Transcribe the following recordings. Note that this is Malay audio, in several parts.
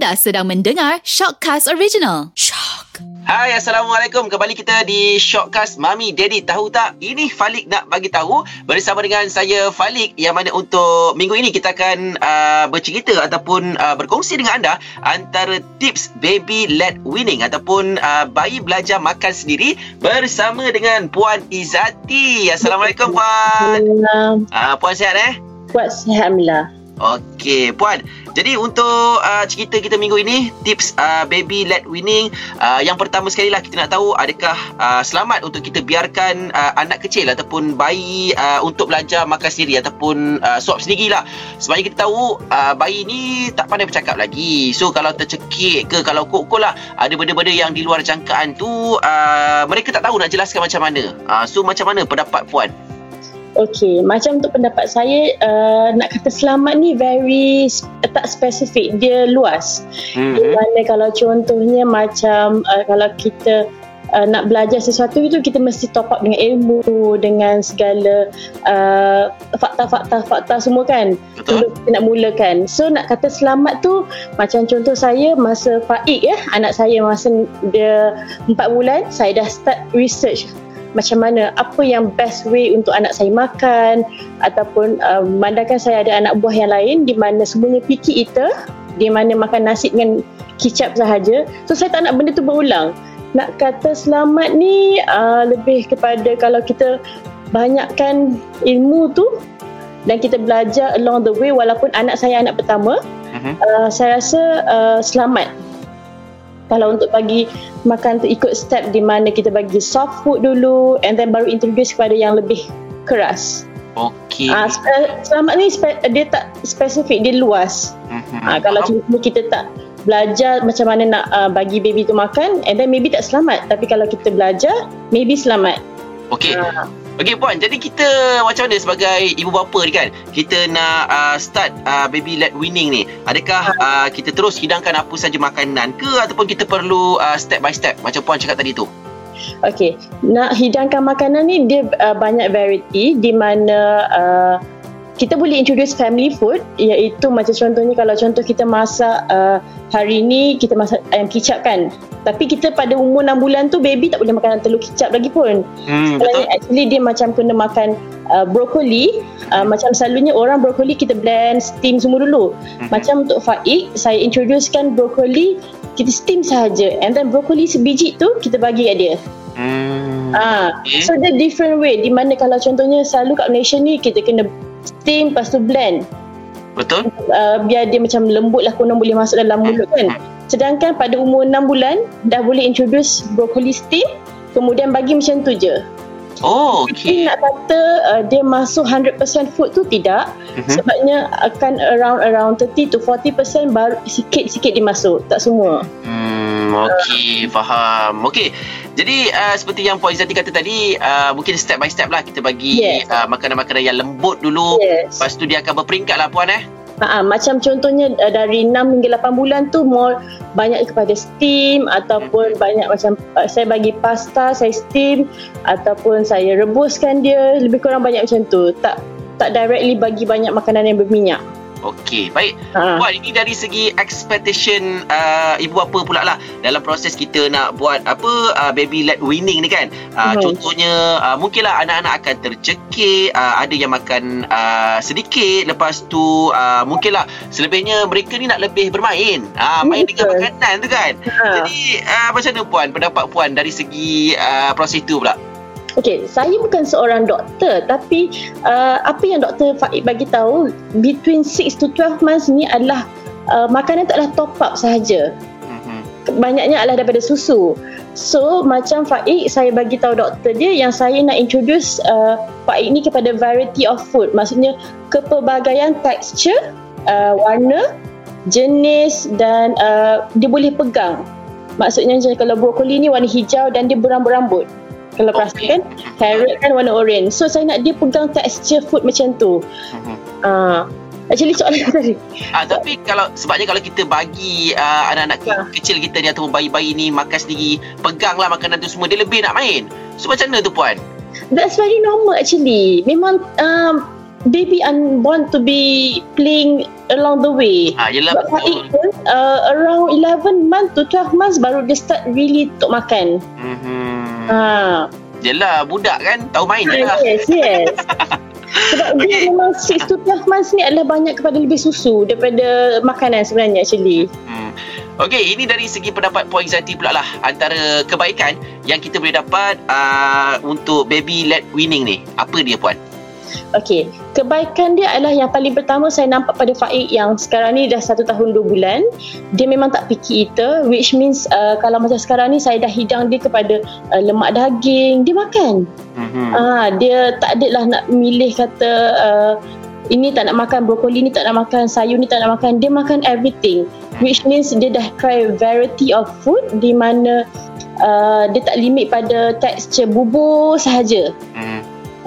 Anda sedang mendengar Shockcast Original. Shock. Hai Assalamualaikum Kembali kita di Shockcast Mami Daddy Tahu tak Ini Falik nak bagi tahu Bersama dengan saya Falik Yang mana untuk minggu ini Kita akan uh, bercerita Ataupun uh, berkongsi dengan anda Antara tips baby led winning Ataupun uh, bayi belajar makan sendiri Bersama dengan Puan Izati Assalamualaikum Puan Salam. uh, Puan sihat eh Buat sihat Alhamdulillah. Okey, Puan. Jadi untuk uh, cerita kita minggu ini, tips uh, baby led winning, uh, yang pertama sekali lah kita nak tahu adakah uh, selamat untuk kita biarkan uh, anak kecil ataupun bayi uh, untuk belajar makan sendiri ataupun uh, suap sendiri lah. Sebab kita tahu uh, bayi ni tak pandai bercakap lagi. So kalau tercekik ke kalau kok lah ada benda-benda yang di luar jangkaan tu uh, mereka tak tahu nak jelaskan macam mana. Uh, so macam mana pendapat Puan? Okey, macam untuk pendapat saya, uh, nak kata selamat ni very sp- tak spesifik, dia luas. Hmm. Di mana kalau contohnya macam uh, kalau kita uh, nak belajar sesuatu itu kita mesti top up dengan ilmu, dengan segala uh, fakta-fakta-fakta semua kan. Betul. Sebelum kita nak mulakan. So nak kata selamat tu macam contoh saya masa Faik ya, anak saya masa dia 4 bulan, saya dah start research macam mana apa yang best way untuk anak saya makan ataupun uh, memandangkan saya ada anak buah yang lain di mana semuanya picky eater di mana makan nasi dengan kicap sahaja. So saya tak nak benda tu berulang. Nak kata selamat ni uh, lebih kepada kalau kita banyakkan ilmu tu dan kita belajar along the way walaupun anak saya anak pertama Mhm. uh, saya rasa uh, selamat kalau untuk bagi makan tu ikut step di mana kita bagi soft food dulu and then baru introduce kepada yang lebih keras. Okey. Ah uh, selamat ni spe- dia tak spesifik dia luas. Mhm. Ah kalau cuma kita tak belajar macam mana nak uh, bagi baby tu makan and then maybe tak selamat tapi kalau kita belajar maybe selamat. Okey. Ah. Okey puan, jadi kita macam mana sebagai ibu bapa ni kan? Kita nak uh, start uh, baby led winning ni. Adakah uh, kita terus hidangkan apa saja makanan ke ataupun kita perlu uh, step by step macam puan cakap tadi tu? Okey, nak hidangkan makanan ni dia uh, banyak variety di mana uh, kita boleh introduce family food iaitu macam contohnya kalau contoh kita masak uh, hari ni kita masak ayam kicap kan. Tapi kita pada umur 6 bulan tu baby tak boleh makan telur kicap lagi pun. Hmm, Sebenarnya betul. actually dia macam kena makan uh, brokoli uh, macam selalunya orang brokoli kita blend steam semua dulu. Mhm. Macam untuk Faik saya introducekan brokoli kita steam sahaja and then brokoli sebiji tu kita bagi kat dia. Hmm. Ah, Okay. so dia different way di mana kalau contohnya selalu kat Malaysia ni kita kena steam lepas tu blend Betul? uh, biar dia macam lembut lah konon boleh masuk dalam mulut kan. Sedangkan pada umur 6 bulan dah boleh introduce brokoli steam kemudian bagi macam tu je. Oh, Tapi okey. nak kata uh, dia masuk 100% food tu tidak Mhm. sebabnya akan around around 30 to 40% baru sikit-sikit dia masuk tak semua. Hmm, okey, faham. Okey. Jadi uh, seperti yang Puan Izzati kata tadi, uh, mungkin step by step lah kita bagi Yes. uh, makanan-makanan yang lembut dulu. Yes. Lepas tu dia akan berperingkat lah Puan eh. Ha, macam contohnya uh, dari 6 hingga 8 bulan tu more banyak kepada steam ataupun banyak macam uh, saya bagi pasta saya steam ataupun saya rebuskan dia lebih kurang banyak macam tu tak tak directly bagi banyak makanan yang berminyak. Okey, baik. Ha. Puan, ini dari segi expectation uh, ibu bapa pula lah dalam proses kita nak buat apa uh, baby led winning ni kan. Uh, Hmm. Contohnya uh, mungkinlah anak-anak akan tercekik, uh, ada yang makan uh, sedikit, lepas tu uh, mungkinlah selebihnya mereka ni nak lebih bermain. Uh, main dengan makanan tu kan. Ha. Jadi uh, macam mana puan pendapat puan dari segi uh, proses tu pula? Okey, saya bukan seorang doktor tapi uh, apa yang doktor Faik bagi tahu between 6 to 12 months ni adalah uh, makanan tak adalah top up sahaja. Mhm. banyaknya adalah daripada susu. So macam Faik saya bagi tahu doktor dia yang saya nak introduce uh, Faik ni kepada variety of food. Maksudnya kepelbagaian teksture, uh, warna, jenis dan uh, dia boleh pegang. Maksudnya kalau brokoli ni warna hijau dan dia berambut-rambut. Kalau perasan carrot kan warna orange. So saya nak dia pegang texture food macam tu. Mhm. Uh, actually soalan tadi. Ah tapi kalau sebabnya kalau kita bagi uh, anak-anak Ya. kecil kita ni ataupun bayi-bayi ni makan sendiri, peganglah makanan tu semua dia lebih nak main. So macam mana tu puan? That's very normal actually. Memang um, baby unborn to be playing along the way. Ha, yelah Sebab betul. pun uh, around 11 month to 12 months baru dia start really untuk makan. Mhm. Ha. Yelah budak kan tahu main je lah. Yes, yes. Sebab Okey. dia memang 6 to 12 months ni adalah banyak kepada lebih susu daripada makanan sebenarnya actually. Hmm. Okey, ini dari segi pendapat Puan Izzati pula lah antara kebaikan yang kita boleh dapat uh, untuk baby led winning ni. Apa dia Puan? Okey, kebaikan dia adalah yang paling pertama saya nampak pada Faik yang sekarang ni dah satu tahun dua bulan. Dia memang tak picky eater which means uh, kalau macam sekarang ni saya dah hidang dia kepada uh, lemak daging, dia makan. Mhm. Ah, dia tak ada lah nak milih kata uh, ini tak nak makan brokoli ni tak nak makan sayur ni tak nak makan dia makan everything which means dia dah try variety of food di mana uh, dia tak limit pada tekstur bubur sahaja Hmm.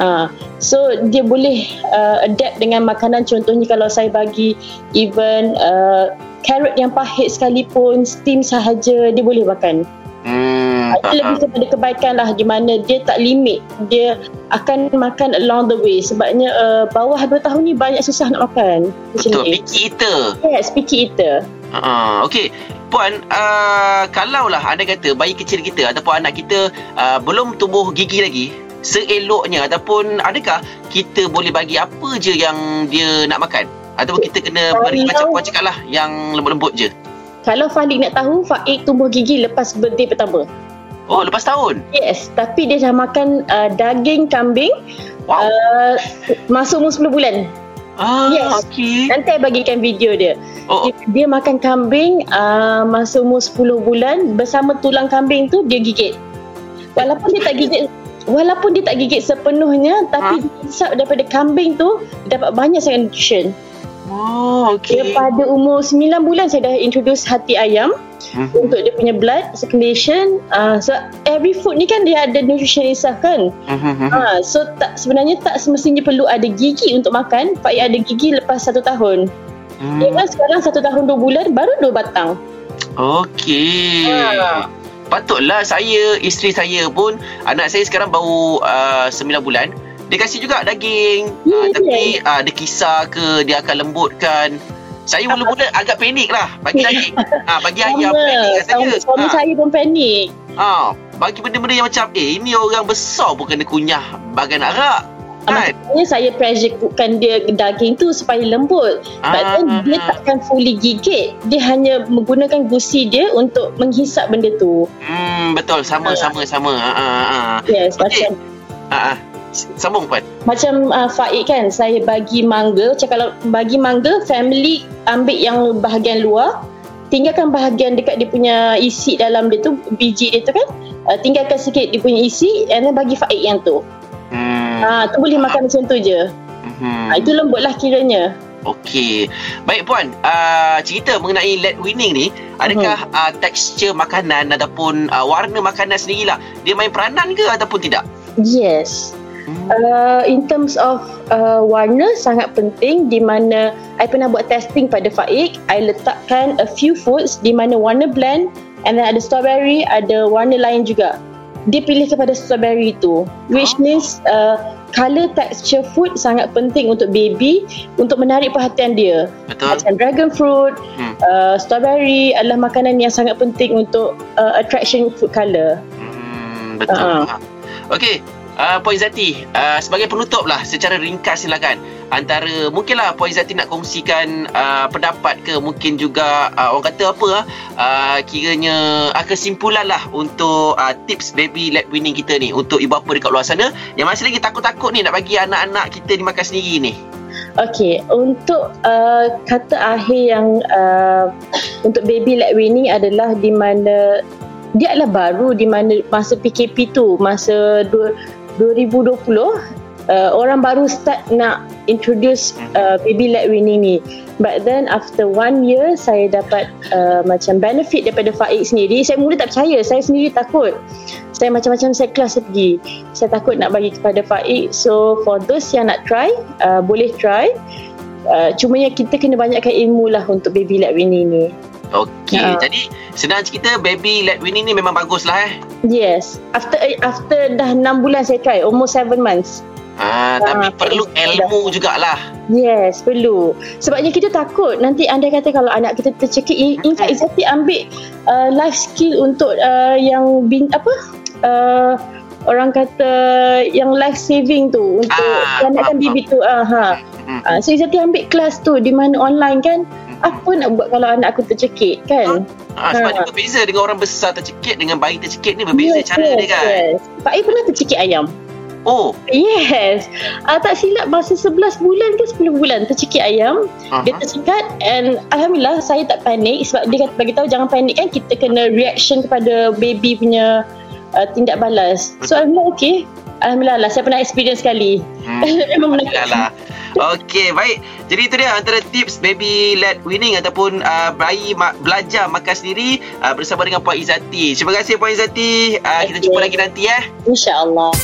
Ha, so dia boleh uh, adapt dengan makanan contohnya kalau saya bagi even uh, carrot yang pahit sekalipun steam sahaja dia boleh makan. Hmm. Itu lebih kepada kebaikan lah di mana dia tak limit. Dia akan makan along the way sebabnya uh, bawah 2 tahun ni banyak susah nak makan. Betul, ni. picky eater. Yes, picky eater. Uh, Okey, Puan, uh, kalaulah anda kata bayi kecil kita ataupun anak kita uh, belum tumbuh gigi lagi, seeloknya ataupun adakah kita boleh bagi apa je yang dia nak makan? Ataupun kita kena beri Kalau- macam Puan cakap lah, yang lembut-lembut je? Kalau Falik nak tahu, Faik tumbuh gigi lepas birthday pertama. Oh, lepas tahun? Yes, tapi dia dah makan uh, daging kambing Wow. uh, masuk umur 10 bulan. ah, yes. okey. Nanti saya bagikan video dia. Oh, Dia, dia makan kambing uh, masa umur 10 bulan bersama tulang kambing tu dia gigit. Walaupun dia tak gigit walaupun dia tak gigit sepenuhnya tapi hisap daripada kambing tu dapat banyak sangat nutrition. oh okey. pada umur 9 bulan saya dah introduce hati ayam Mhm. untuk dia punya blood circulation. Uh, so every food ni kan dia ada nutrition itself kan. Mhm. Ha, so tak sebenarnya tak semestinya perlu ada gigi untuk makan. Pak ada gigi lepas satu tahun. Hmm. Dia kan sekarang satu tahun dua bulan baru dua batang. Okey. Ha. Patutlah saya, isteri saya pun, anak saya sekarang baru uh, 9 bulan. Dia kasih juga daging. Ya, Uh, ya. tapi uh, dia kisar ke, dia akan lembutkan. Saya mula-mula agak panik lah bagi daging. ha, bagi ayam panik rasanya. suami Ha, saya pun panik. ha, bagi benda-benda yang macam, eh ini orang besar pun kena kunyah bagai nak Kan? Maksudnya saya pressure cookkan dia daging tu supaya lembut. But then Ah. dia takkan fully gigit. Dia hanya menggunakan gusi dia untuk menghisap benda tu. Hmm, betul. Sama, Ha. sama, sama. Ha, ha, ha. Yes, Okey. macam Ha, ha. Sambung, Puan. macam uh, Faik kan saya bagi mangga macam kalau bagi mangga family ambil yang bahagian luar tinggalkan bahagian dekat dia punya isi dalam dia tu biji dia tu kan uh, tinggalkan sikit dia punya isi and then bagi Faik yang tu Hmm. ha, tu boleh makan macam tu je Hmm. ha, itu lembut lah kiranya Okey. Baik puan, uh, cerita mengenai lead winning ni, adakah Mhm. uh, tekstur makanan ataupun uh, warna makanan sendirilah dia main peranan ke ataupun tidak? yes Hmm. Uh, in terms of uh, warna sangat penting di mana I pernah buat testing pada Faik I letakkan a few foods di mana warna blend and then ada strawberry ada warna lain juga dia pilih kepada strawberry tu which Oh. means uh, color texture food sangat penting untuk baby untuk menarik perhatian dia Betul? macam dragon fruit Hmm. uh, strawberry adalah makanan yang sangat penting untuk uh, attraction food color Hmm, betul. Uh-uh. Uh. Okey. Uh, Puan Izzati, uh, sebagai penutup lah secara ringkas silakan antara mungkinlah Puan Izzati nak kongsikan uh, pendapat ke mungkin juga uh, orang kata apa ah, uh, kiranya uh, kesimpulan lah untuk uh, tips baby led winning kita ni untuk ibu bapa dekat luar sana yang masih lagi takut-takut ni nak bagi anak-anak kita dimakan sendiri ni. Okey, untuk uh, kata akhir yang uh, untuk baby led winning adalah di mana dia adalah baru di mana masa PKP tu, masa du- 2020 uh, orang baru start nak introduce uh, baby led winning ni. But then after one year saya dapat uh, macam benefit daripada Faik sendiri. Saya mula tak percaya, saya sendiri takut. Saya macam-macam saya kelas saya pergi. Saya takut nak bagi kepada Faik. So for those yang nak try, uh, boleh try. Uh, cumanya kita kena banyakkan ilmu lah untuk baby led winning ni. Okey, Ya. jadi senang cerita baby led winning ni memang bagus lah eh. Yes. After after dah 6 bulan saya try, almost 7 months. Ah, tapi Ah, perlu ilmu jugalah. Yes, perlu. Sebabnya kita takut nanti anda kata kalau anak kita tercekik, in, in fact Izzati ambil uh, life skill untuk uh, yang bin, apa? Uh, orang kata yang life saving tu untuk Ah, selamatkan faham, bibit tu. Ah, ha. Hmm. Uh, so Izzati ambil kelas tu di mana online kan. Apa nak buat kalau anak aku tercekik kan? Ah, sebab Ah. dia berbeza dengan orang besar tercekik dengan bayi tercekik ni berbeza Yes, cara yes, dia kan. Yes. Pak I pernah tercekik ayam. Oh, Yes. Uh, tak silap masa 11 bulan ke 10 bulan tercekik ayam. aha. Dia tersekat and Alhamdulillah saya tak panik sebab dia kata bagi tahu jangan panik kan kita kena reaction kepada baby punya uh, tindak balas. So Alhamdulillah okay. Alhamdulillah lah saya pernah experience sekali. Hmm. Memang Alhamdulillah lah. Okey, baik. Jadi itu dia antara tips baby led winning ataupun uh, bayi ma- belajar makan sendiri uh, bersama dengan Puan Izzati. Terima kasih Puan Izzati. Uh, kita Okey. jumpa lagi nanti eh. InsyaAllah.